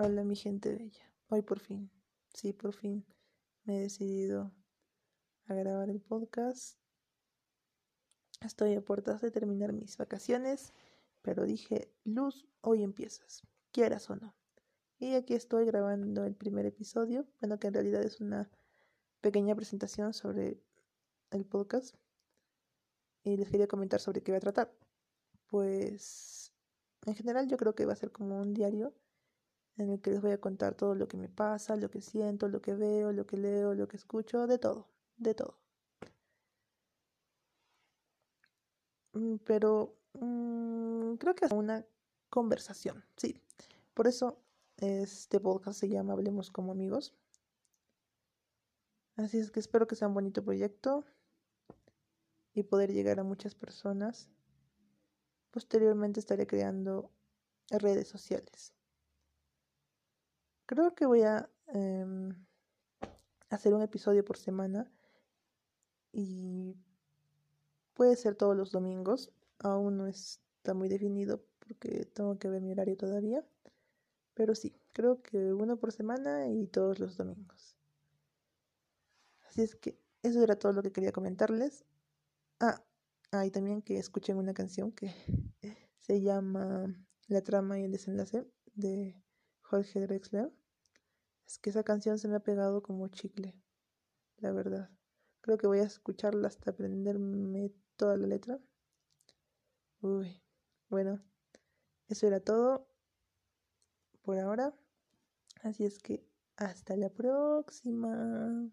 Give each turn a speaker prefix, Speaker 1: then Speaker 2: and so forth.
Speaker 1: Hola mi gente bella. Hoy por fin, sí, por fin me he decidido a grabar el podcast. Estoy a puertas de terminar mis vacaciones, pero dije, Luz, hoy empiezas, quieras o no. Y aquí estoy grabando el primer episodio, bueno, que en realidad es una pequeña presentación sobre el podcast. Y les quería comentar sobre qué va a tratar. Pues, en general yo creo que va a ser como un diario en el que les voy a contar todo lo que me pasa, lo que siento, lo que veo, lo que leo, lo que escucho, de todo, de todo. Mm, pero mmm, creo que es una conversación, sí. Por eso este podcast se llama Hablemos como amigos. Así es que espero que sea un bonito proyecto y poder llegar a muchas personas. Posteriormente estaré creando redes sociales. Creo que voy a em, hacer un episodio por semana y puede ser todos los domingos. Aún no está muy definido porque tengo que ver mi horario todavía. Pero sí, creo que uno por semana y todos los domingos. Así es que eso era todo lo que quería comentarles. Ah, ah y también que escuchen una canción que se llama La trama y el desenlace de Jorge Drexler. Es que esa canción se me ha pegado como chicle, la verdad. Creo que voy a escucharla hasta aprenderme toda la letra. Uy, bueno, eso era todo por ahora. Así es que hasta la próxima.